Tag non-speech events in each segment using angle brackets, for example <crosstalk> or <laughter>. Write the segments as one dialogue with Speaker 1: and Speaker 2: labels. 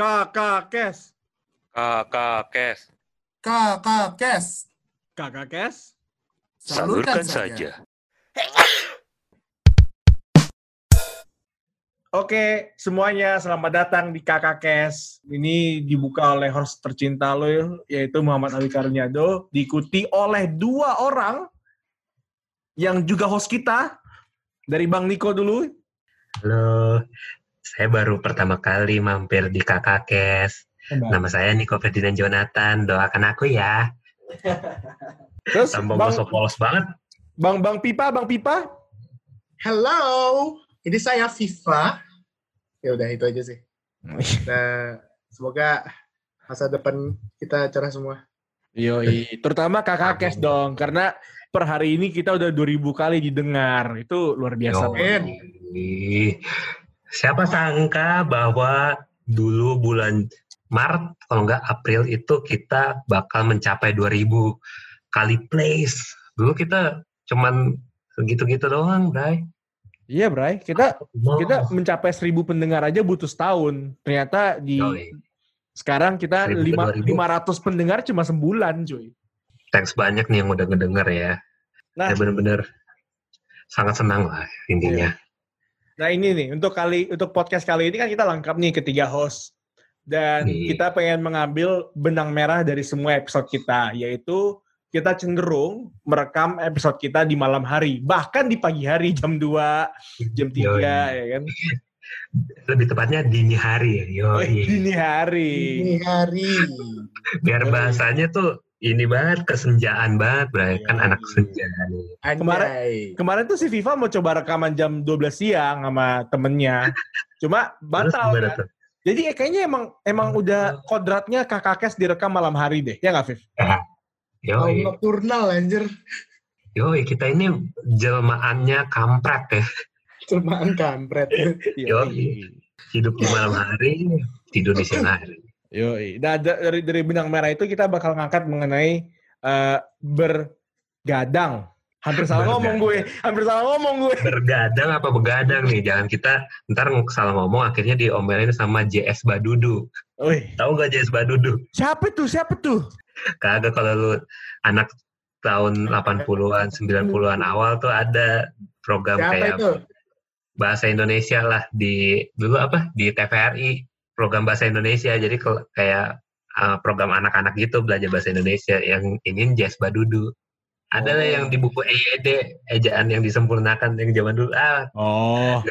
Speaker 1: Kakak Kes.
Speaker 2: Kakak Kes.
Speaker 3: Kakak Kes.
Speaker 1: Kakak Kes.
Speaker 2: Salurkan saja.
Speaker 1: Oke, semuanya selamat datang di Kakak Kes. Ini dibuka oleh host tercinta lo, yaitu Muhammad Ali Karunyado. Diikuti oleh dua orang yang juga host kita. Dari Bang Niko dulu.
Speaker 4: Halo, saya baru pertama kali mampir di Kakak Kes. Nama saya Niko Ferdinand Jonathan. Doakan aku ya. <laughs>
Speaker 1: Terus
Speaker 4: Tambah
Speaker 1: Bang,
Speaker 4: polos banget.
Speaker 1: Bang Bang Pipa, Bang Pipa.
Speaker 3: Hello. Ini saya Viva. Ya udah itu aja sih. <laughs> Nah, semoga masa depan kita cerah semua.
Speaker 1: Yoi, terutama Kakak Kes dong, karena per hari ini kita udah 2000 kali didengar. Itu luar biasa.
Speaker 4: Yo. Siapa sangka bahwa dulu bulan Maret, kalau nggak April itu kita bakal mencapai 2000 kali plays. Dulu kita cuman segitu-gitu doang, Bray.
Speaker 1: Iya, Bray. Kita
Speaker 4: Mau.
Speaker 1: kita mencapai 1000 pendengar aja butuh setahun. Ternyata di
Speaker 4: Yoi.
Speaker 1: sekarang kita
Speaker 4: 1000 ke
Speaker 1: lima,
Speaker 4: 2000.
Speaker 1: 500 pendengar cuma sebulan, cuy.
Speaker 4: Thanks banyak nih yang udah ngedenger ya.
Speaker 1: Nah.
Speaker 4: Saya bener-bener sangat senang lah intinya.
Speaker 1: Nah, ini nih untuk kali untuk podcast kali ini kan kita lengkap nih ketiga host. Dan
Speaker 4: Iya.
Speaker 1: kita pengen mengambil benang merah dari semua episode kita, yaitu kita cenderung merekam episode kita di malam hari, bahkan di pagi hari jam 2, jam 3
Speaker 4: Yoi.
Speaker 1: ya kan. <laughs>
Speaker 4: Lebih tepatnya dini hari ya.
Speaker 1: Dini hari.
Speaker 3: Ini hari.
Speaker 4: Biar bahasanya tuh ini banget kesenjaan banget, Bray. Kan
Speaker 1: Yoi.
Speaker 4: anak senja nih.
Speaker 3: Anjay.
Speaker 1: Kemarin tuh si Viva mau coba rekaman jam 12 siang sama temennya. Cuma <laughs> batal kan.
Speaker 4: tuh?
Speaker 1: Jadi eh, kayaknya emang emang udah kodratnya kakak kes direkam malam hari deh. Ya nggak, Viv?
Speaker 3: Mau
Speaker 4: Yoi.
Speaker 3: nocturnal anjir.
Speaker 4: Yoi, kita ini jelmaannya kampret ya.
Speaker 3: Celmaan kampret. <laughs>
Speaker 4: Yoi. Hidup di malam hari, tidur di siang <laughs> hari.
Speaker 1: Yoi. Nah, da- dari dari benang merah itu kita bakal ngangkat mengenai eh, bergadang. Hampir salah
Speaker 4: Bergadang.
Speaker 1: ngomong gue. Hampir salah ngomong gue.
Speaker 4: Bergadang apa begadang nih? Jangan kita ntar salah ngomong akhirnya diomelin sama JS Badudu.
Speaker 1: Wih,
Speaker 4: Tahu gak JS Badudu?
Speaker 1: siapa tuh? Siapa tuh?
Speaker 4: Kagak kalau lu anak tahun 80-an, 90-an awal tuh ada program
Speaker 3: Siapa
Speaker 4: kayak
Speaker 3: itu?
Speaker 4: bahasa Indonesia lah di dulu apa di TVRI program bahasa Indonesia jadi ke- kayak uh, program anak-anak gitu belajar bahasa Indonesia yang ingin Jazz Badudu ada
Speaker 1: Oh.
Speaker 4: yang di buku EYD ejaan yang disempurnakan yang zaman dulu ah
Speaker 1: Oh.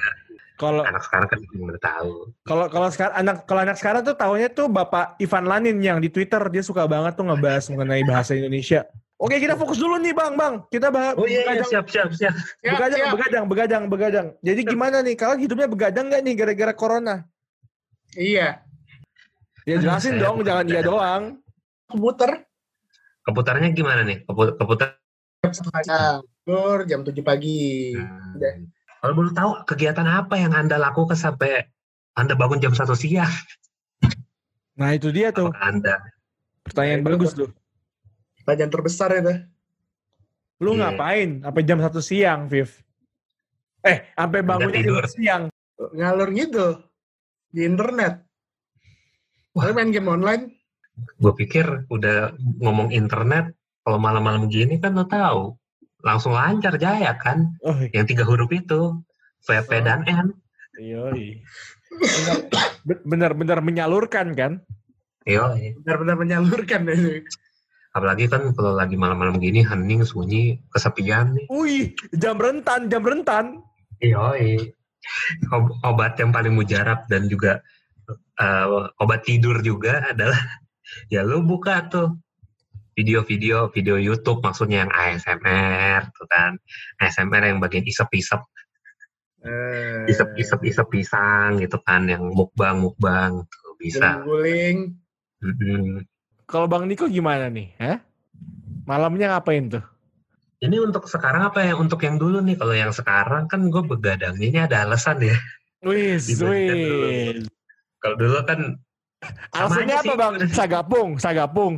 Speaker 1: Kalau
Speaker 4: anak sekarang kan belum tahu
Speaker 1: kalau kalau sekarang anak kalau anak sekarang tuh tahunya tuh Bapak Ivan Lanin yang di Twitter dia suka banget tuh ngebahas mengenai bahasa Indonesia. Oke, kita fokus dulu nih, Bang, Bang. Kita bahas
Speaker 4: oh iya, iya
Speaker 1: begadang,
Speaker 4: siap siap siap
Speaker 3: Siap,
Speaker 1: begadang,
Speaker 3: siap.
Speaker 1: begadang, begadang, begadang. Jadi gimana nih? Kalian hidupnya begadang nggak nih gara-gara corona?
Speaker 3: Iya.
Speaker 1: Ya
Speaker 4: Aduh,
Speaker 1: jelasin
Speaker 4: saya
Speaker 1: dong, jangan iya
Speaker 4: begadang.
Speaker 1: doang.
Speaker 3: Komputer.
Speaker 4: keputarnya gimana nih Kepu- keputar
Speaker 3: tidur jam 7 pagi.
Speaker 4: Hmm. kalau boleh tahu kegiatan apa yang anda lakukan sampai anda bangun jam satu siang
Speaker 1: Nah, itu dia tuh.
Speaker 4: Apakah anda
Speaker 1: Pertanyaan
Speaker 3: Nah,
Speaker 1: bagus
Speaker 3: tuh. Pertanyaan terbesar itu.
Speaker 1: Lu
Speaker 4: Iya.
Speaker 1: ngapain sampai jam satu siang, Viv? Eh, sampai bangunnya jam siang.
Speaker 3: Ngalur gitu. Di internet. Wah, main game online.
Speaker 4: gue pikir udah ngomong internet kalau malam-malam gini kan lo tahu langsung lancar jaya kan
Speaker 1: Oh,
Speaker 4: yang tiga huruf itu VP
Speaker 3: Oh.
Speaker 4: dan N
Speaker 1: Yoi. Benar-benar menyalurkan kan?
Speaker 4: yo
Speaker 3: Benar-benar menyalurkan.
Speaker 4: apalagi kan kalau lagi malam-malam gini hening sunyi kesepian nih
Speaker 1: Wih, jam rentan, jam rentan.
Speaker 4: yo obat yang paling mujarab dan juga eh, obat tidur juga adalah <laughs> ya lu buka tuh video-video video YouTube maksudnya yang ASMR tuh kan ASMR yang bagian isep-isep
Speaker 3: Eh,
Speaker 4: isep isep pisang gitu kan yang mukbang mukbang tuh bisa
Speaker 3: Guling.
Speaker 4: Mm-mm.
Speaker 1: Kalau Bang Niko gimana nih? Hah? Malamnya ngapain tuh?
Speaker 4: Ini untuk sekarang apa yang untuk yang dulu nih kalau yang sekarang kan gue begadangnya ini ada alasan ya
Speaker 1: Wis, wis.
Speaker 4: kalau dulu kan
Speaker 1: Alasannya apa
Speaker 4: sih.
Speaker 1: Bang? Sagapung, sagapung.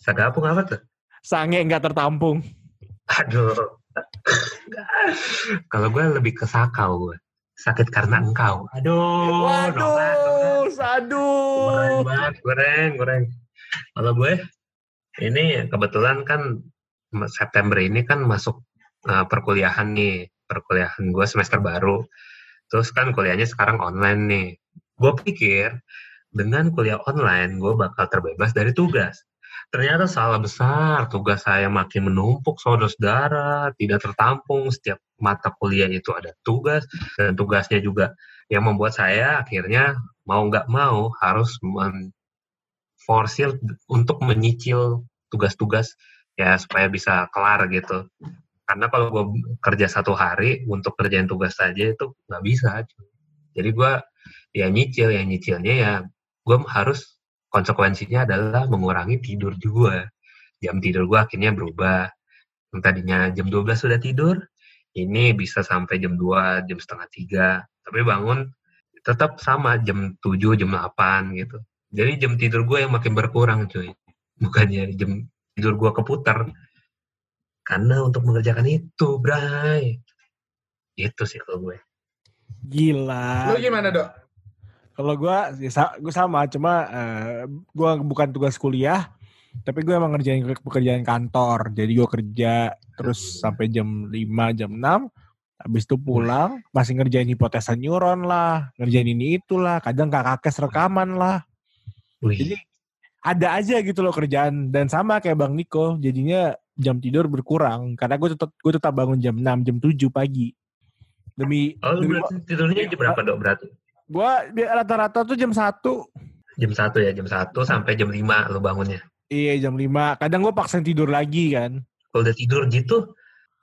Speaker 4: sagapung apa tuh
Speaker 1: Sange nggak tertampung.
Speaker 4: aduh kalau gue lebih ke sakau gue sakit karena engkau aduh.
Speaker 1: Waduh, Aduh.
Speaker 4: Goreng goreng, goreng. Kalau gue, ini kebetulan kan September ini kan masuk uh, perkuliahan nih, perkuliahan gue semester baru. Terus kan kuliahnya sekarang online nih. Gue pikir dengan kuliah online gue bakal terbebas dari tugas. Ternyata salah besar, tugas saya makin menumpuk saudara-saudara, tidak tertampung, setiap mata kuliah itu ada tugas, dan tugasnya juga yang membuat saya akhirnya mau nggak mau harus forsir untuk menyicil tugas-tugas ya supaya bisa kelar gitu. Karena kalau gue kerja satu hari untuk kerjain tugas saja itu nggak bisa. Jadi gue ya nyicil, ya nyicilnya ya gue harus konsekuensinya adalah mengurangi tidur juga. Jam tidur gue akhirnya berubah. Yang tadinya jam 12 sudah tidur, ini bisa sampai jam 2, jam setengah 3. Tapi bangun tetap sama jam 7, jam 8 gitu. Jadi jam tidur gue yang makin berkurang cuy. Bukannya jam tidur gue keputar. Karena untuk mengerjakan itu, Bray. Itu sih kalau gue.
Speaker 1: Gila.
Speaker 3: Lu gimana, Dok?
Speaker 1: Kalau gue, ya, gue sama, cuma uh, gue bukan tugas kuliah, tapi gue emang ngerjain pekerjaan kantor. Jadi gue kerja terus hmm. sampai jam 5, jam 6, habis itu pulang, masih ngerjain hipotesa neuron lah, ngerjain ini itulah, kadang kakak kes rekaman lah. Jadi ada aja gitu loh kerjaan dan sama kayak Bang Niko, jadinya jam tidur berkurang karena gue tetap gue tetap bangun jam 6, jam 7 pagi. Demi
Speaker 4: Oh,
Speaker 1: demi,
Speaker 4: berarti tidurnya jam berapa, Dok, berarti?
Speaker 1: Gua rata-rata tuh jam 1.
Speaker 4: Jam 1 ya, jam 1 sampai jam 5 lu bangunnya.
Speaker 1: Iya, jam 5. Kadang gue paksa tidur lagi kan.
Speaker 4: Kalau udah tidur gitu,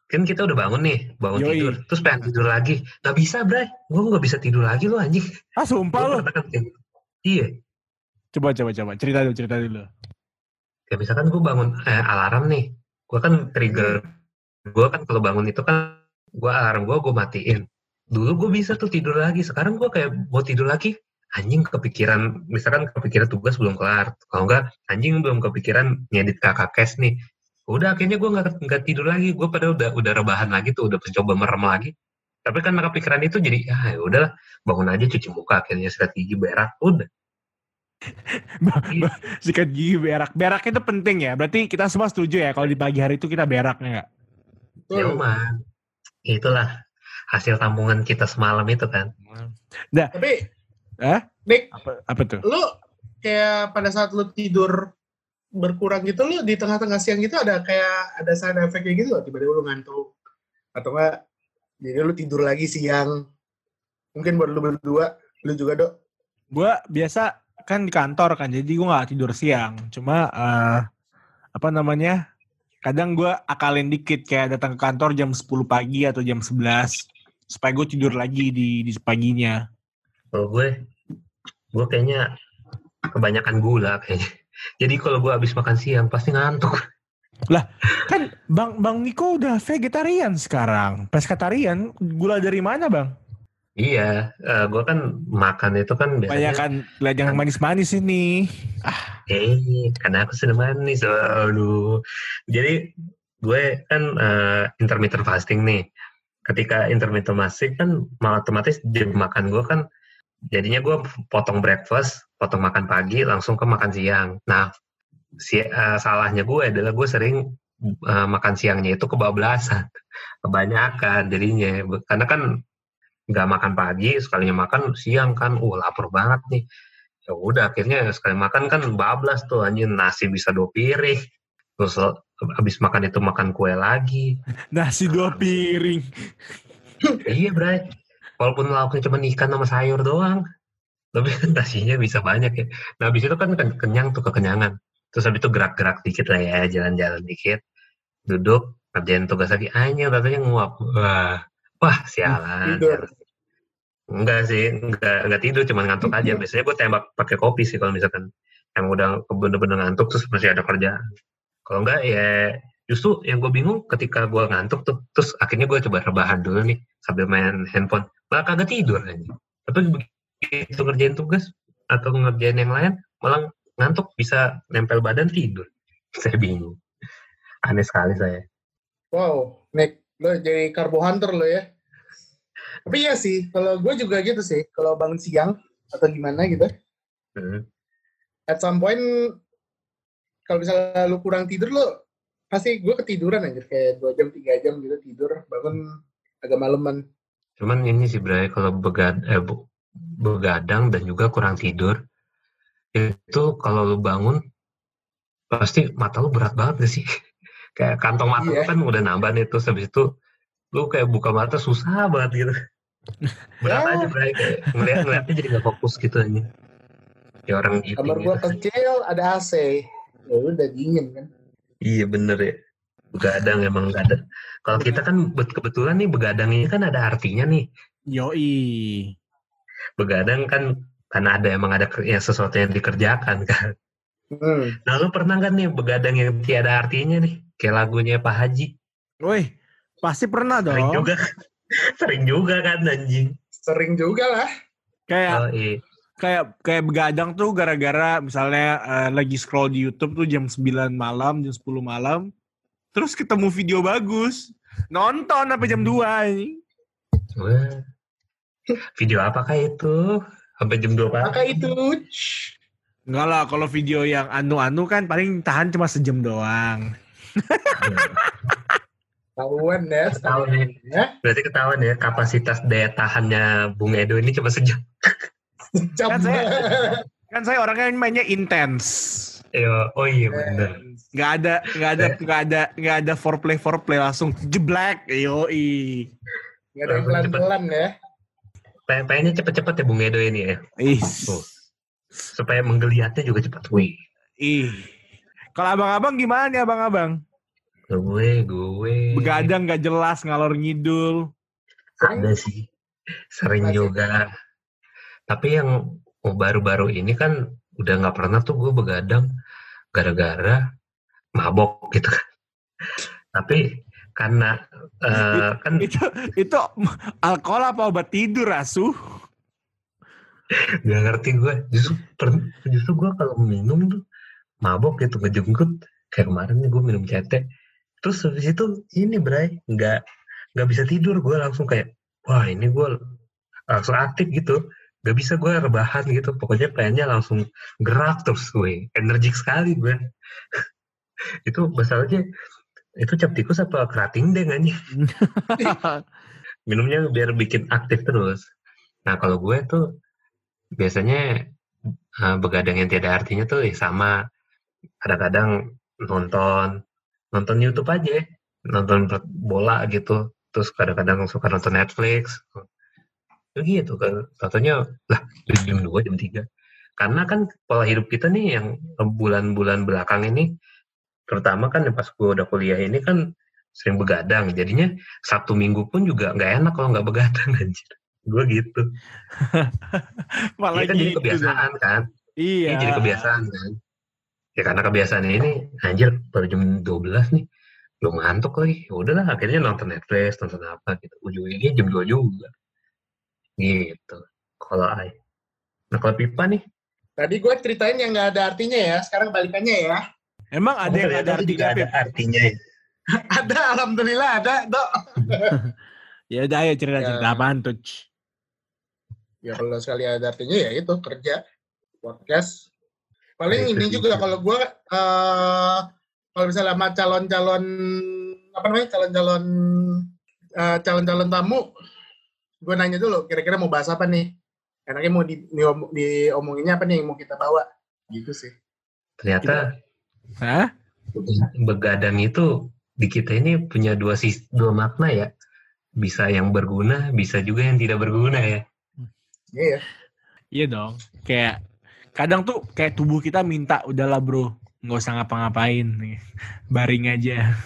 Speaker 4: kan kita udah bangun nih, bangun Yoi. tidur. Terus pengen tidur lagi. Gak bisa, Bray. Gue gak bisa tidur lagi lo anjing.
Speaker 1: Ah, sumpah lo?
Speaker 4: Iya.
Speaker 1: Coba, coba, coba. Cerita dulu, cerita dulu.
Speaker 4: Ya misalkan gue bangun eh, alarm nih. Gue kan trigger. Gue kan kalau bangun itu kan, gue alarm gue, gue matiin. Dulu gue bisa tuh tidur lagi. Sekarang gue kayak mau tidur lagi. Anjing kepikiran misalkan kepikiran tugas belum kelar. Kalau enggak anjing belum kepikiran ngedit kakak kes nih. Udah akhirnya gue nggak nggak tidur lagi. Gue pada udah udah rebahan lagi tuh udah mencoba merem lagi. Tapi kan kepikiran itu jadi ah ya udahlah bangun aja cuci muka akhirnya sikat gigi berak. Udah
Speaker 1: sikat gigi berak. Berak itu penting ya. Berarti kita semua setuju ya kalau di pagi hari itu kita beraknya
Speaker 4: nggak? Ya man itulah hasil tambungan kita semalam itu kan.
Speaker 3: Nah, tapi
Speaker 1: eh?
Speaker 3: Nick,
Speaker 1: apa, apa tuh?
Speaker 3: Lu kayak pada saat lu tidur berkurang gitu lu di tengah-tengah siang gitu ada kayak ada side effect kayak gitu tiba-tiba lu ngantuk atau enggak jadi lu tidur lagi siang. Mungkin buat lu berdua lu juga dok.
Speaker 1: Gua biasa kan di kantor kan jadi gua nggak tidur siang cuma uh, apa namanya kadang gua akalin dikit kayak datang ke kantor jam 10 pagi atau jam 11 supaya gue tidur lagi di di paginya.
Speaker 4: Kalau gue, gue kayaknya kebanyakan gula kayaknya. <laughs> Jadi kalau gue habis makan siang pasti ngantuk. <laughs>
Speaker 1: Lah, kan Bang Bang Niko udah vegetarian sekarang. Pescatarian, gula dari mana, Bang?
Speaker 4: Iya, uh, gue kan makan itu kan
Speaker 1: biasanya. Banyak kan yang manis-manis ini.
Speaker 4: Ah. Eh, karena aku sudah manis. Aduh. Jadi gue kan uh, intermittent fasting nih ketika intermittent fasting kan otomatis jam makan gue kan jadinya gue potong breakfast, potong makan pagi, langsung ke makan siang. Nah, si, uh, salahnya gue adalah gue sering uh, makan siangnya itu kebablasan, <laughs> kebanyakan jadinya. Karena kan nggak makan pagi, sekalinya makan siang kan, uh lapar banget nih. Ya udah akhirnya sekali makan kan bablas tuh anjir nasi bisa dua piring. Terus habis makan itu makan kue lagi. <laughs>
Speaker 1: Nasi dua piring.
Speaker 4: iya, Bray. Walaupun lauknya cuma ikan sama sayur doang. Tapi kan <laughs> nasinya bisa banyak ya. Nah, habis itu kan kenyang tuh kekenyangan. Terus habis itu gerak-gerak dikit lah ya, jalan-jalan dikit. Duduk, kerjain tugas lagi. Anjing, rasanya nguap. Wah, wah sialan. Tidur. Enggak sih, enggak, enggak tidur, cuma ngantuk aja. Biasanya gue tembak pakai kopi sih kalau misalkan yang udah bener-bener ngantuk terus masih ada kerjaan. Kalau enggak ya justru yang gue bingung ketika gue ngantuk tuh terus akhirnya gue coba rebahan dulu nih sambil main handphone. Malah kagak tidur aja tapi begitu ngerjain tugas atau ngerjain yang lain malah ngantuk bisa nempel badan tidur. <laughs> Saya bingung. Aneh sekali saya.
Speaker 3: Wow Nick lo jadi carbo hunter lo ya tapi ya sih kalau gue juga gitu sih kalau bangun siang atau gimana gitu
Speaker 4: Hmm.
Speaker 3: At some point, kalau misalnya lu kurang tidur lu, pasti gue ketiduran anjir. Kayak 2 jam, 3 jam gitu tidur. Bangun agak maleman.
Speaker 4: Cuman ini sih Bray, kalau begad, eh, bu- begadang dan juga kurang tidur, itu kalau lu bangun, pasti mata lu berat banget gak sih? <laughs> kayak kantong mata lu
Speaker 3: Iya.
Speaker 4: kan udah nambah nih, terus habis itu lu kayak buka mata susah banget gitu. <laughs> Berat
Speaker 3: Ya.
Speaker 4: aja Bray, kayak ngeliat ngeliatnya jadi gak fokus gitu aja. Kayak orang gitu.
Speaker 3: Kamar gue kecil, ada AC. Ya udah dingin kan.
Speaker 4: Iya bener ya. Begadang emang gak ada. Kalau kita kan bet- kebetulan nih begadang ini kan ada artinya nih.
Speaker 1: Yoi.
Speaker 4: Begadang kan karena ada emang ada ya, sesuatu yang dikerjakan <laughs> kan.
Speaker 3: Hmm.
Speaker 4: Nah lu pernah kan nih begadang yang tiada artinya nih? Kayak lagunya Pak Haji.
Speaker 1: Woi, pasti pernah dong.
Speaker 4: Sering juga <laughs> Sering juga kan anjing.
Speaker 3: Sering juga lah.
Speaker 1: Kayak
Speaker 4: Oh, iya.
Speaker 1: kayak kayak begadang tuh gara-gara misalnya eh, lagi scroll di YouTube tuh jam 9 malam, jam 10 malam, terus ketemu video bagus. Nonton sampai jam 2 ini.
Speaker 4: Wah. Video apakah itu? Sampai jam 2 pagi.
Speaker 3: Maka itu,
Speaker 1: Enggak lah, kalau video yang anu-anu kan paling tahan cuma sejam doang.
Speaker 3: Tahuan ya.
Speaker 4: Tahu nih.
Speaker 3: Ya,
Speaker 4: Berarti ketahuan ya kapasitas daya tahannya Bung Edo ini cuma sejam.
Speaker 3: jam.
Speaker 1: Kan saya- Kan saya orangnya mainnya intens.
Speaker 4: Yo, oh iya bener.
Speaker 1: Nggak ada nggak ada nggak ada nggak ada foreplay foreplay langsung jeblek. Yoi.
Speaker 3: Nggak ada yang pelan-pelan ya.
Speaker 4: Pengen- Pengennya cepet-cepet ya Bung Edo ini ya.
Speaker 1: Ih.
Speaker 4: Oh. Supaya menggeliatnya juga cepat. Wih,
Speaker 1: Ih. Kalau abang-abang gimana nih abang-abang?
Speaker 4: Gue, gue.
Speaker 1: Begadang nggak jelas ngalor ngidul.
Speaker 4: Ada sih. Sering
Speaker 3: Masih.
Speaker 4: juga. Tapi yang baru-baru ini kan udah nggak pernah tuh gue begadang gara-gara mabok gitu kan. Tapi karena eh, kan
Speaker 1: Itu itu alkohol apa obat tidur asuh?
Speaker 4: Gak ngerti gue. Justru justru gue kalau minum tuh mabok gitu ngejengkut. Kayak kemarin nih gue minum cete. Terus habis itu ini Bray nggak nggak bisa tidur gue langsung kayak wah ini gue langsung aktif gitu. Gak bisa gue rebahan gitu. Pokoknya pengennya langsung gerak terus gue. Energik sekali gue. <laughs> itu masalahnya itu cap tikus apa kerating aja. <laughs> minumnya biar bikin aktif terus. Nah kalau gue tuh biasanya eh, begadang yang tidak artinya tuh ya sama kadang-kadang nonton nonton YouTube aja, nonton bola gitu, terus kadang-kadang suka nonton Netflix, begitu kan. Contohnya lah jam 2 jam 3 karena kan pola hidup kita nih yang bulan-bulan belakang ini terutama kan pas gue udah kuliah ini kan sering begadang. Jadinya Sabtu Minggu pun juga nggak enak kalau nggak begadang <laughs> anjir. Gue gitu. <laughs>
Speaker 1: Malah
Speaker 4: Iya kan jadi
Speaker 1: gitu
Speaker 4: kebiasaan kan.
Speaker 1: Iya.
Speaker 4: ini jadi kebiasaan kan ya karena kebiasaan ini anjir baru jam 12 nih belum ngantuk lagi ya udahlah akhirnya nonton Netflix nonton apa gitu ujung-ujungnya jam 2 juga gitu kalau I nah kalau Pipa nih
Speaker 3: Tadi gue ceritain yang nggak ada artinya ya. Sekarang balikannya ya.
Speaker 1: Emang ada yang
Speaker 4: ternyata
Speaker 1: ada artinya,
Speaker 4: ada artinya ya. <laughs>
Speaker 3: ada, alhamdulillah ada, dok. <laughs>
Speaker 1: Ya udah ayo cerita-cerita
Speaker 3: Ya.
Speaker 1: apaan tuh?
Speaker 3: Ya kalau sekali ada artinya ya itu kerja, podcast. Paling
Speaker 4: itu
Speaker 3: ini juga kalau gue, eh kalau misalnya sama calon-calon apa namanya calon-calon eh, calon-calon tamu, gue nanya dulu kira-kira mau bahas apa nih? Enaknya mau di, diom- diomonginnya apa nih yang mau kita bawa? Gitu sih.
Speaker 4: ternyata
Speaker 1: Hah?
Speaker 4: begadang itu di kita ini punya dua sis dua makna ya bisa yang berguna bisa juga yang tidak berguna ya
Speaker 3: Iya.
Speaker 1: Iya dong. Kayak kadang tuh kayak tubuh kita minta udahlah bro, nggak usah ngapa-ngapain, nih. baring aja.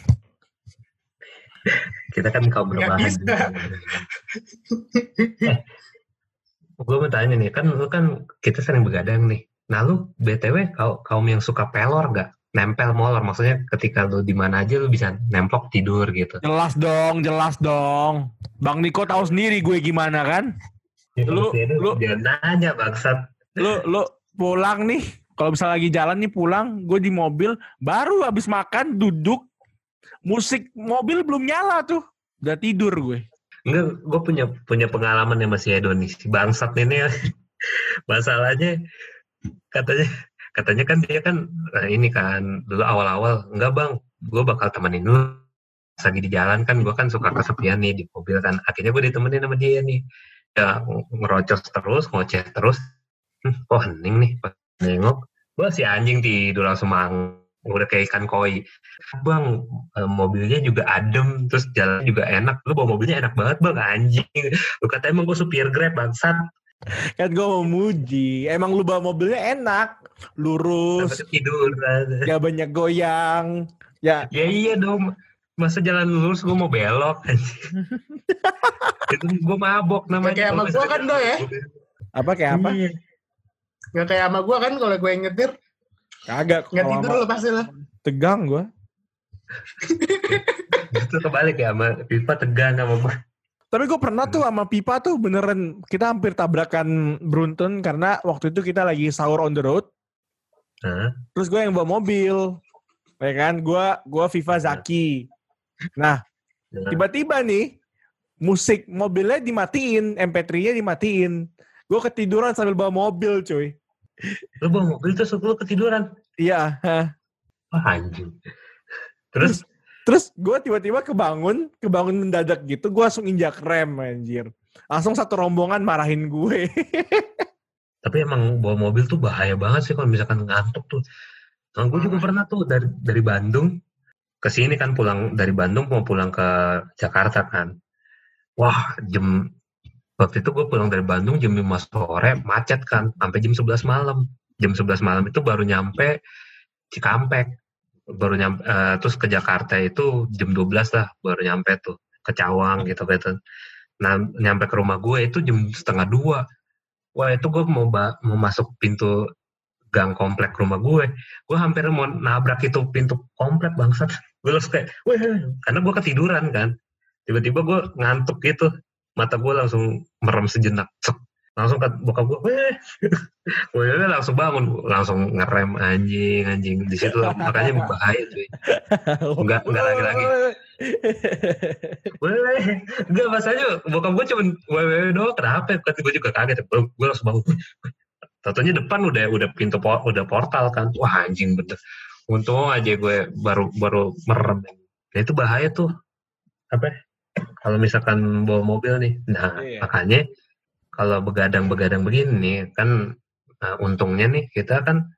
Speaker 4: kita kan kaum
Speaker 3: bisa. <laughs>
Speaker 4: eh, gue mau tanya nih kan lu kan kita sering begadang nih nah lu btw kau kaum yang suka pelor gak nempel molor maksudnya ketika lu di mana aja lu bisa nemplok tidur gitu
Speaker 1: Jelas dong, jelas dong. Bang Niko tahu sendiri gue gimana kan? Lu- lu-
Speaker 4: jangan nanya bangsat
Speaker 1: Lu lu pulang nih, kalau misalnya lagi jalan nih pulang, gue di mobil, baru habis makan duduk, musik mobil belum nyala tuh, udah tidur gue.
Speaker 4: Enggak, gue punya punya pengalaman yang masih Edo nih. Si bangsat ini <laughs> masalahnya katanya katanya kan dia kan eh, ini kan dulu awal-awal enggak bang gue bakal temenin lu. Lagi di jalan kan gue kan suka kesepian nih di mobil kan. Akhirnya gue ditemenin sama dia nih. Ya ngerocos terus ngoceh terus hmm, kok hening nih pas nengok gue si anjing tidur langsung mang udah kayak ikan koi bang eh, mobilnya juga adem terus jalan juga enak lu bawa mobilnya enak banget bang anjing lu kata emang gue supir grab bangsat
Speaker 1: Kan gue mau muji. Emang lu bawa mobilnya enak. Lurus.
Speaker 4: Tidur
Speaker 1: Gak banyak goyang. Ya,
Speaker 4: Ya iya dong. Masa jalan lurus gue mau belok. <laughs> itu gue mabok namanya.
Speaker 3: kayak sama gua kan, Do, ya?
Speaker 1: apa kayak apa?
Speaker 4: Iya.
Speaker 3: Nggak kayak sama gue kan kalau gue yang nyetir
Speaker 1: Kagak.
Speaker 3: nggak
Speaker 1: kalau
Speaker 3: tidur
Speaker 1: sama-
Speaker 3: lo pasti lo.
Speaker 1: Tegang gue. <laughs>
Speaker 4: Itu kebalik ya sama Pipa tegang sama gue.
Speaker 1: Tapi gue pernah tuh sama Pipa tuh beneran kita hampir tabrakan beruntun karena waktu itu kita lagi sahur on the road.
Speaker 4: Hah?
Speaker 1: Terus gue yang bawa mobil. Ya kan? Gue gua Viva Zaki. Nah,
Speaker 4: Nah,
Speaker 1: tiba-tiba nih musik mobilnya dimatiin, MP3-nya dimatiin. Gue ketiduran sambil bawa mobil, cuy.
Speaker 4: Lu bawa mobil terus lu ketiduran.
Speaker 1: Iya. hah.
Speaker 4: Wah anjing. Terus
Speaker 1: Terus gue tiba-tiba kebangun, kebangun mendadak gitu, gue langsung injak rem, anjir. Langsung satu rombongan marahin gue. <laughs>
Speaker 4: tapi emang bawa mobil tuh bahaya banget sih kalau misalkan ngantuk tuh. Nah, gue juga pernah tuh dari dari Bandung ke sini kan pulang dari Bandung mau pulang ke Jakarta kan. Wah, jam waktu itu gue pulang dari Bandung jam 5 sore macet kan sampai jam 11 malam. Jam 11 malam itu baru nyampe Cikampek. Baru nyampe eh, terus ke Jakarta itu jam 12 lah baru nyampe tuh ke Cawang gitu gitu. Nah, nyampe ke rumah gue itu jam setengah dua. Wah itu gue mau mau masuk pintu gang komplek rumah gue, gue hampir mau nabrak itu pintu komplek bangsat. Gue langsung kayak, weh, karena gue ketiduran kan. Tiba-tiba gue ngantuk gitu, mata gue langsung merem sejenak. Cek. Langsung ke bokap gue, weh, <laughs> gue langsung bangun, langsung ngerem anjing anjing di situ makanya <laughs> bahaya cuy. Enggak enggak lagi-lagi. <laughs> Weh, enggak masanya bokap gue cuman weh doang kenapa? Kan gue juga kaget, gue langsung bangun. Tentunya depan udah udah pintu udah portal kan. Wah anjing bener. Untung aja gue baru baru merem. Nah, itu bahaya tuh. Apa? Kalau misalkan bawa mobil nih. Nah,
Speaker 1: Iya.
Speaker 4: makanya kalau begadang-begadang begini kan nah, untungnya nih kita kan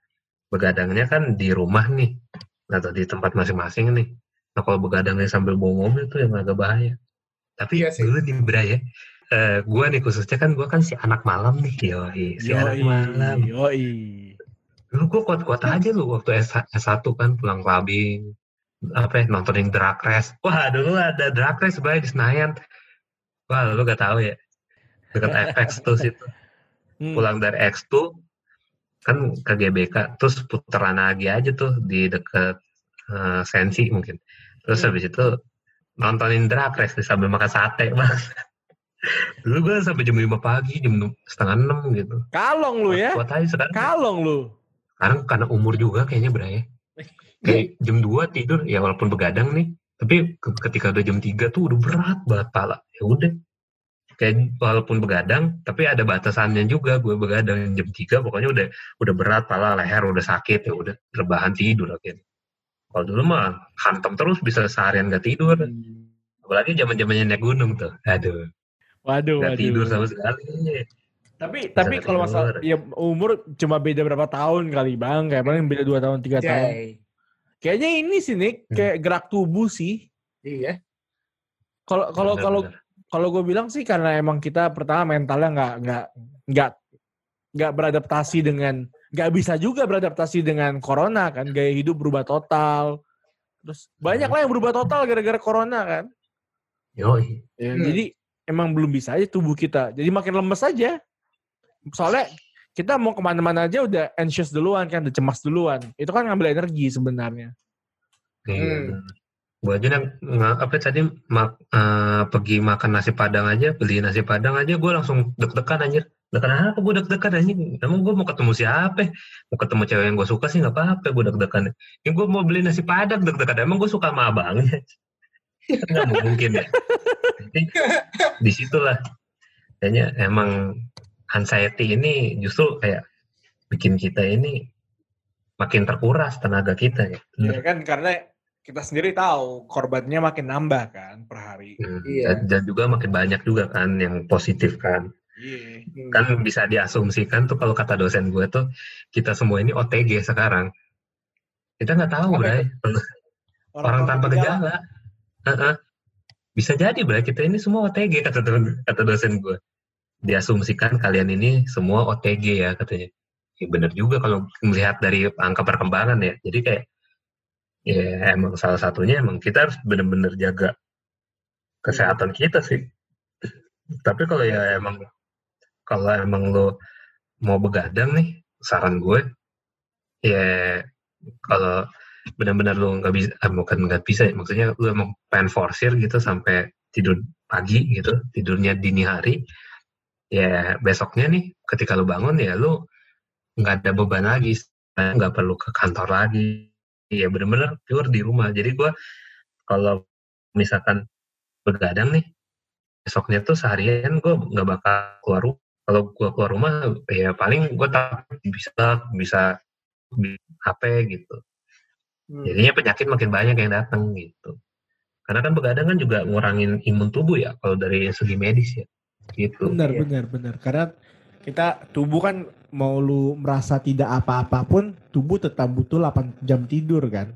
Speaker 4: begadangnya kan di rumah nih atau di tempat masing-masing nih. Nah, kalau begadangnya sambil bawa mobil tuh yang agak bahaya. Tapi
Speaker 3: Iya sih.
Speaker 4: dulu nih Bra ya, eh, gue nih khususnya kan gue kan si anak malam nih, yoi, si anak malam.
Speaker 1: Yoi.
Speaker 4: Dulu gue kuat-kuat aja lu waktu S S1 kan pulang clubbing, apa ya, nontonin drag race. Wah dulu ada drag race sebenarnya di Senayan. Wah lu gak tahu ya, deket FX tuh situ.
Speaker 1: Hmm.
Speaker 4: Pulang dari X2 kan ke GBK, terus puteran lagi aja tuh di deket eh, Sensi mungkin. Terus
Speaker 1: Hmm.
Speaker 4: habis itu nontonin drag race sambil makan sate bang. Dulu gue sampai jam 5 pagi, jam setengah enam gitu.
Speaker 1: Kalong lu ya.
Speaker 4: Kuat aja sekarang.
Speaker 1: Kalong lu.
Speaker 4: Sekarang karena umur juga kayaknya Bray. Ya. Kayak jam 2 tidur ya walaupun begadang nih, tapi ke- ketika udah jam 3 tuh udah berat banget pala. Ya udah. Kayak walaupun begadang, tapi ada batasannya juga gue begadang jam 3 pokoknya udah udah berat pala, leher udah sakit ya udah rebahan tidur akhirnya. Kalau dulu mah hantam terus bisa seharian gak tidur. Apalagi zaman-zamannya naik gunung tuh. Aduh,
Speaker 1: Waduh,
Speaker 4: gak
Speaker 1: waduh.
Speaker 4: tidur sama sekali.
Speaker 1: Tapi tapi
Speaker 4: nggak
Speaker 1: kalau masalah ya umur cuma beda berapa tahun kali bang, kayak paling beda dua tahun tiga tahun. Kayaknya ini sih Nick,
Speaker 4: Hmm.
Speaker 1: kayak gerak tubuh sih.
Speaker 3: Iya.
Speaker 1: Kalau kalau kalau kalau gue bilang sih karena emang kita pertama mentalnya nggak nggak nggak nggak beradaptasi dengan nggak bisa juga beradaptasi dengan corona kan gaya hidup berubah total terus banyak lah yang berubah total gara-gara corona kan
Speaker 4: Yoi.
Speaker 1: Ya,
Speaker 3: Hmm.
Speaker 1: jadi emang belum bisa aja tubuh kita jadi makin lemes aja soalnya kita mau ke mana-mana aja udah anxious duluan kan udah cemas duluan itu kan ngambil energi sebenarnya
Speaker 4: Iya.
Speaker 3: Hmm.
Speaker 4: Gue aja yang apa tadi mak, eh, pergi makan nasi padang aja, beli nasi padang aja, gue langsung deg-degan anjir. Deg-degan apa gue deg-degan anjing? Emang gue mau ketemu siapa? Mau ketemu cewek yang gue suka sih nggak apa-apa, gue deg-degan. Ini gue mau beli nasi padang deg-degan. Emang gue suka sama abangnya? Nggak mungkin ya. <laughs> Jadi, di situlah kayaknya emang anxiety ini justru kayak bikin kita ini makin terkuras tenaga kita ya.
Speaker 1: Ya kan karena kita sendiri tahu korbannya makin nambah kan per hari.
Speaker 4: Hmm,
Speaker 3: Iya.
Speaker 4: dan, dan juga makin banyak juga kan yang positif kan.
Speaker 1: Iya.
Speaker 3: Hmm.
Speaker 4: Kan bisa diasumsikan tuh kalau kata dosen gue tuh kita semua ini OTG sekarang. Kita nggak tahu,
Speaker 3: Apa
Speaker 4: Bray. Orang, tanpa gejala. Heeh. Bisa jadi, Bray. Kita ini semua OTG kata kata dosen gue. Diasumsikan kalian ini semua OTG ya katanya. Ya bener juga kalau melihat dari angka perkembangan ya. Jadi kayak ya emang salah satunya emang kita harus bener-bener jaga kesehatan kita sih. Tapi kalau ya emang kalau emang lo mau begadang nih, saran gue ya kalau benar-benar lo nggak bisa, eh, bukan nggak bisa, ya, maksudnya lo emang pengen forsir gitu sampai tidur pagi gitu, tidurnya dini hari, ya besoknya nih ketika lo bangun ya lo nggak ada beban lagi, nggak perlu ke kantor lagi, ya benar-benar pure di rumah. Jadi gue kalau misalkan begadang nih, besoknya tuh seharian gue nggak bakal keluar rumah. Kalau gue keluar rumah, ya paling gue tak bisa bisa HP gitu.
Speaker 3: Hmm.
Speaker 4: Jadinya penyakit makin banyak yang datang gitu. Karena kan begadang kan juga ngurangin imun tubuh ya kalau dari segi medis ya. Gitu.
Speaker 1: Benar,
Speaker 3: Iya.
Speaker 1: benar, benar. Karena kita tubuh kan mau lu merasa tidak apa-apa pun tubuh tetap butuh 8 jam tidur kan.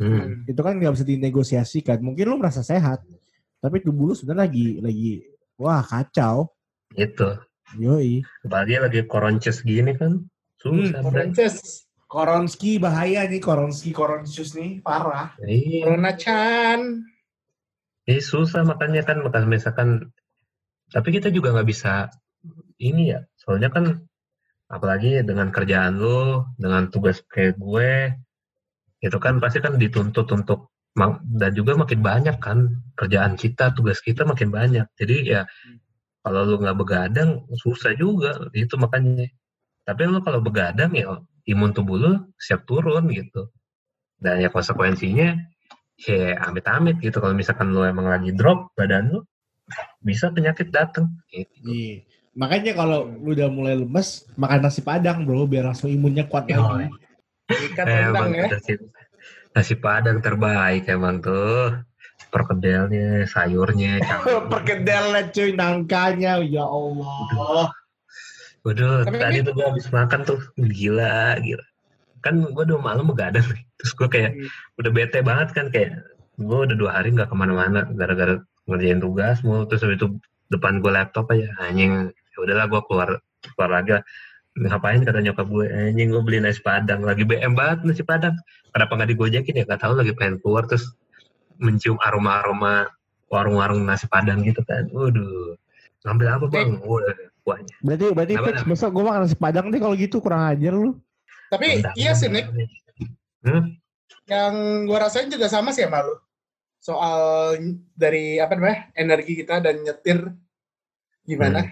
Speaker 4: Hmm.
Speaker 1: Itu kan nggak bisa dinegosiasikan. Mungkin lu merasa sehat, tapi tubuh lu sebenarnya lagi lagi wah kacau.
Speaker 4: Gitu.
Speaker 1: Yoi.
Speaker 4: Apalagi lagi koronces gini kan. Susah,
Speaker 1: Hmm.
Speaker 3: Frances,
Speaker 1: Koronski bahaya nih, Koronski, Koronsius nih parah.
Speaker 4: Iya.
Speaker 3: Corona Chan.
Speaker 4: Ini susah makanya kan maka misalkan tapi kita juga nggak bisa ini ya. Soalnya kan apalagi dengan kerjaan lo dengan tugas kayak gue itu kan pasti kan dituntut untuk dan juga makin banyak kan kerjaan kita tugas kita makin banyak. Jadi ya kalau lu nggak begadang susah juga. Itu makanya. Tapi lo kalau begadang ya imun tubuh lu siap turun gitu. Dan ya konsekuensinya ya amit-amit gitu. Kalau misalkan lu emang lagi drop badan lu bisa penyakit datang gitu.
Speaker 1: Iya. Makanya kalau lu udah mulai lemes, makan nasi padang bro, biar langsung imunnya kuat
Speaker 4: Yoi.
Speaker 1: lagi.
Speaker 3: Ikat rendang
Speaker 4: Emang
Speaker 3: ya.
Speaker 4: nasi, nasi padang terbaik emang tuh perkedelnya sayurnya. <laughs>
Speaker 1: Perkedelnya cuy, nangkanya, ya Allah.
Speaker 4: Waduh,
Speaker 3: Tapi
Speaker 4: tadi
Speaker 3: ini-
Speaker 4: tuh gue habis makan tuh gila, gila. Kan gue udah malam begadang nih. Terus gue kayak
Speaker 3: Hmm.
Speaker 4: udah bete banget kan kayak gue udah dua hari nggak ke mana-mana gara-gara ngerjain tugas mulu. Terus habis itu depan gue laptop aja. Anjing ya udahlah gue keluar keluar lagi lah. ngapain kata nyokap gue anjing gue beli nasi padang. Lagi BM banget nasi padang. Kenapa nggak digojekin ya? Gak tahu lagi pengen keluar terus mencium aroma-aroma warung-warung nasi padang gitu kan. Waduh ngambil apa bang? Waduh, kuahnya.
Speaker 1: Berarti berarti fix besok gue makan nasi padang deh kalau gitu? Kurang ajar lu.
Speaker 3: Tapi
Speaker 4: Bentar,
Speaker 3: iya sih. Nick,
Speaker 4: Hmm?
Speaker 3: yang gua rasain juga sama sih sama lu. Soal dari apa namanya energi kita dan nyetir gimana?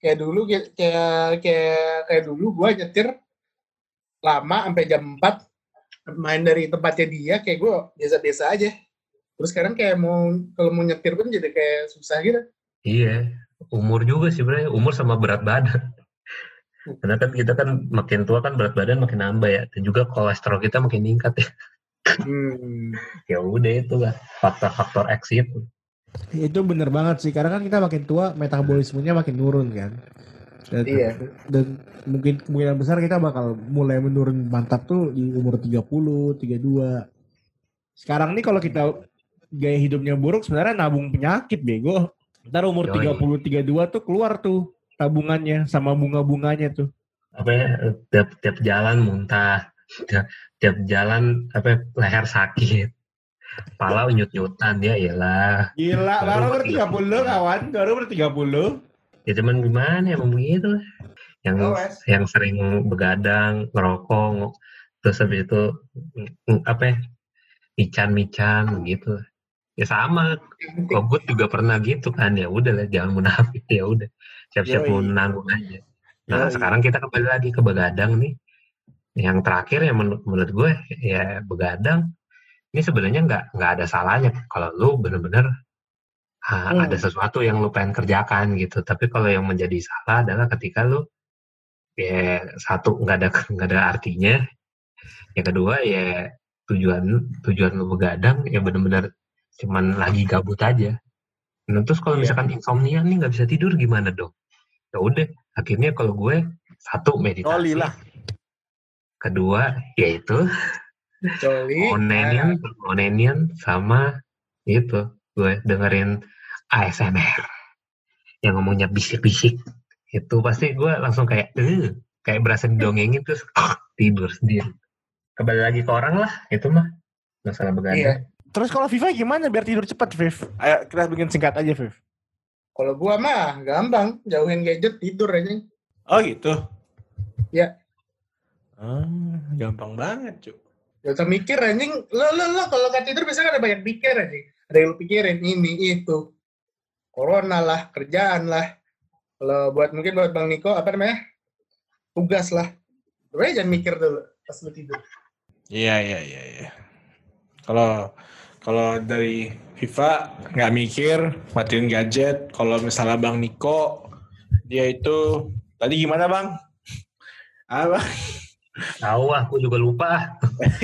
Speaker 3: Kayak dulu kayak kayak kayak, dulu gua nyetir lama sampai jam 4 main dari tempatnya dia kayak gua biasa-biasa aja. Terus sekarang kayak mau kalau mau nyetir pun jadi kayak susah gitu.
Speaker 4: Iya, umur juga sih Bray, umur sama berat badan. Karena kan kita kan makin tua kan berat badan makin nambah ya, dan juga kolesterol kita makin meningkat ya.
Speaker 3: Hmm.
Speaker 4: Ya udah itu lah faktor-faktor X itu.
Speaker 1: Itu bener banget sih, karena kan kita makin tua, metabolismenya makin turun kan. Dan,
Speaker 3: Iya.
Speaker 1: dan mungkin kemungkinan besar kita bakal mulai menurun mantap tuh di umur 30, 32. Sekarang nih kalau kita gaya hidupnya buruk sebenarnya nabung penyakit bego. Ntar umur
Speaker 4: Yoi.
Speaker 1: 30, 32 tuh keluar tuh tabungannya sama bunga-bunganya tuh.
Speaker 4: Apa ya, tiap, tiap jalan muntah, tiap, tiap jalan apa leher sakit, kepala unyut-nyutan ya iyalah.
Speaker 1: Gila,
Speaker 4: Baru
Speaker 1: baru
Speaker 4: umur
Speaker 1: ber 30 kawan, baru ber 30.
Speaker 4: Ya cuman gimana ya emang begitu lah. Yang
Speaker 1: Wes.
Speaker 4: yang sering begadang, ngerokok, ng- terus habis itu mm, apa ya, mican-mican gitu. Ya sama, Kogut juga pernah gitu kan ya udah lah jangan munafik ya udah siap-siap
Speaker 1: Yoi.
Speaker 4: mau nanggung aja. Nah
Speaker 1: Yoi.
Speaker 4: sekarang kita kembali lagi ke begadang nih. Yang terakhir ya menurut, menurut gue ya begadang ini sebenarnya nggak nggak ada salahnya kalau lu bener-bener ah,
Speaker 1: Hmm.
Speaker 4: ada sesuatu yang lu pengen kerjakan gitu. Tapi kalau yang menjadi salah adalah ketika lu ya satu nggak ada <laughs> nggak ada artinya yang kedua ya tujuan tujuan lu begadang ya benar-benar cuman lagi gabut aja nah terus kalau
Speaker 1: Iya.
Speaker 4: misalkan insomnia nih nggak bisa tidur gimana dong ya udah akhirnya kalau gue satu meditasi
Speaker 1: lah.
Speaker 4: Kedua yaitu
Speaker 3: Coli.
Speaker 4: onenian onenian sama itu gue dengerin ASMR yang ngomongnya bisik-bisik itu pasti gue langsung kayak eh kayak berasa didongengin terus <laughs> tidur sendiri kembali lagi ke orang lah itu mah masalah begadang
Speaker 3: Iya.
Speaker 1: Terus kalau Viva gimana biar tidur cepat, Viv? Ayo kita bikin singkat aja, Viv.
Speaker 3: Kalau gua mah gampang, jauhin gadget tidur aja.
Speaker 1: Oh gitu.
Speaker 3: Ya.
Speaker 1: Ah, gampang banget, Cuk.
Speaker 3: Gak usah mikir anjing. Lo lo lo kalau nggak tidur biasanya ada banyak pikir anjing. Ada yang pikirin ini itu. Corona lah, kerjaan lah. Kalau buat mungkin buat Bang Niko apa namanya? Tugas lah. Pokoknya jangan mikir dulu pas lu tidur.
Speaker 1: Iya, iya, iya, iya. Kalau kalau dari Viva nggak mikir, matiin gadget. Kalau misalnya Bang Niko, dia itu tadi gimana Bang? Apa?
Speaker 4: Tahu ah gue juga lupa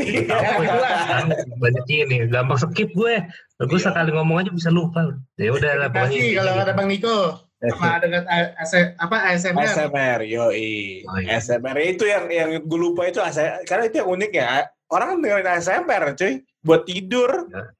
Speaker 4: tahu
Speaker 3: Ya,
Speaker 4: gue banyak ini gampang skip gue gue
Speaker 1: Iya.
Speaker 4: sekali ngomong aja bisa lupa ya udah lah pokoknya
Speaker 3: Kasih kalau ada Bang Niko sama <laughs> dengan AS, apa ASMR.
Speaker 1: ASMR, yoi.
Speaker 4: Oh, iya.
Speaker 1: ASMR itu yang yang gue lupa itu ASMR. Karena itu yang unik ya. Orang dengerin ASMR, cuy. Buat tidur.
Speaker 4: ya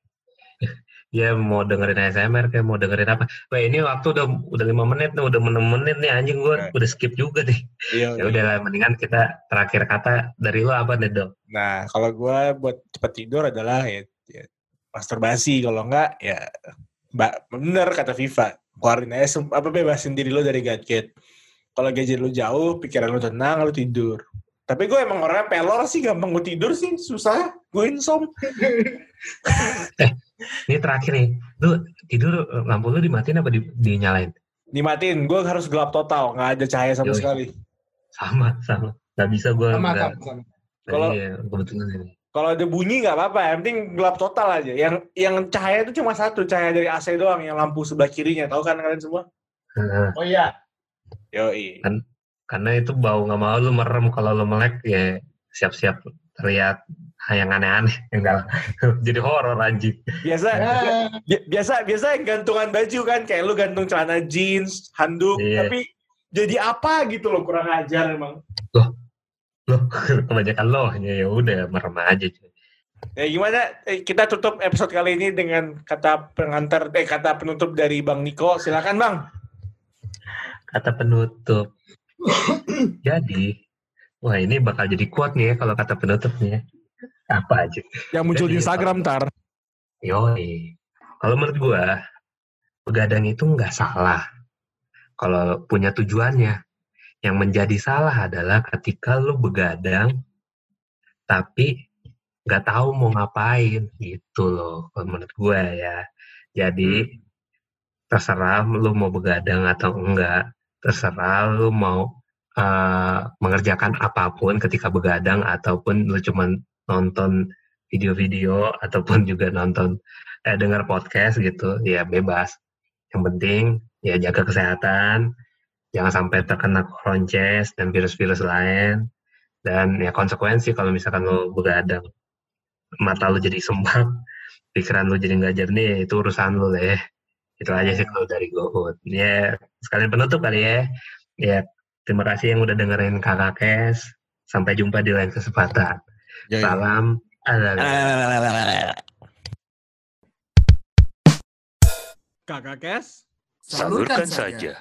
Speaker 4: mau dengerin ASMR kayak mau dengerin apa Wah ini waktu udah udah lima menit nih udah enam menit nih anjing gue
Speaker 1: Oke.
Speaker 4: udah skip juga nih
Speaker 1: Iya.
Speaker 4: ya udah lah mendingan kita terakhir kata dari lo apa nih dong
Speaker 1: Nah, kalau gue buat cepat tidur adalah ya, ya masturbasi. Kalau enggak, ya mbak bener kata Viva. Keluarin aja, apa bebasin diri lo dari gadget. Kalau gadget lo jauh, pikiran lo tenang, lo tidur. Tapi gue emang orangnya pelor sih, gampang gue tidur sih, susah. Gue insom. <laughs>
Speaker 4: ini terakhir nih lu tidur eh, lampu lu dimatiin apa di, dinyalain
Speaker 1: Dimatiin, gue harus gelap total, nggak ada cahaya sama
Speaker 4: Yoi.
Speaker 1: sekali.
Speaker 4: sama sama nggak bisa gue
Speaker 3: Sama sama. sama.
Speaker 1: Kalau-
Speaker 4: iya, kebetulan ini
Speaker 1: Kalau ada bunyi nggak apa-apa, yang penting gelap total aja. Yang yang cahaya itu cuma satu, cahaya dari AC doang, yang lampu sebelah kirinya. Tahu kan kalian semua?
Speaker 4: Nah,
Speaker 3: Oh iya.
Speaker 1: Yoi.
Speaker 4: karena itu bau nggak mau lu merem kalau lu melek ya siap-siap terlihat yang aneh-aneh enggak <laughs> jadi horor anjing
Speaker 1: Biasa,
Speaker 3: Ya,
Speaker 1: bi- biasa, biasa yang gantungan baju kan, kayak lu gantung celana jeans, handuk,
Speaker 4: Iya.
Speaker 1: tapi jadi apa gitu loh kurang ajar emang.
Speaker 4: loh <laughs> kebanyakan loh ya udah merem aja cuy.
Speaker 1: Ya gimana? Eh, kita tutup episode kali ini dengan kata pengantar, eh kata penutup dari Bang Niko. Silakan Bang.
Speaker 4: kata penutup <coughs> jadi wah ini bakal jadi kuat nih ya kalau kata penutupnya apa aja
Speaker 1: Yang muncul di Instagram ntar.
Speaker 4: Yoi. Kalau menurut gua, begadang itu nggak salah. Kalau punya tujuannya. Yang menjadi salah adalah ketika lu begadang, tapi nggak tahu mau ngapain gitu loh. Kalau menurut gua ya. Jadi terserah lu mau begadang atau enggak. Terserah lu mau eh, mengerjakan apa pun ketika begadang ataupun lu cuman nonton video-video ataupun juga nonton eh dengar podcast gitu ya bebas. Yang penting ya jaga kesehatan jangan sampai terkena koronces dan virus-virus lain. Dan ya konsekuensi kalau misalkan lo begadang mata lo jadi sembab <laughs> pikiran lo jadi nggak jernih ya itu urusan lo deh. Itu aja sih kalau dari GoFood ya sekalian penutup kali ya. Ya terima kasih yang udah dengerin kakak Kes. Sampai jumpa di lain kesempatan salam ala
Speaker 1: Kakak Kes.
Speaker 2: Salurkan saja.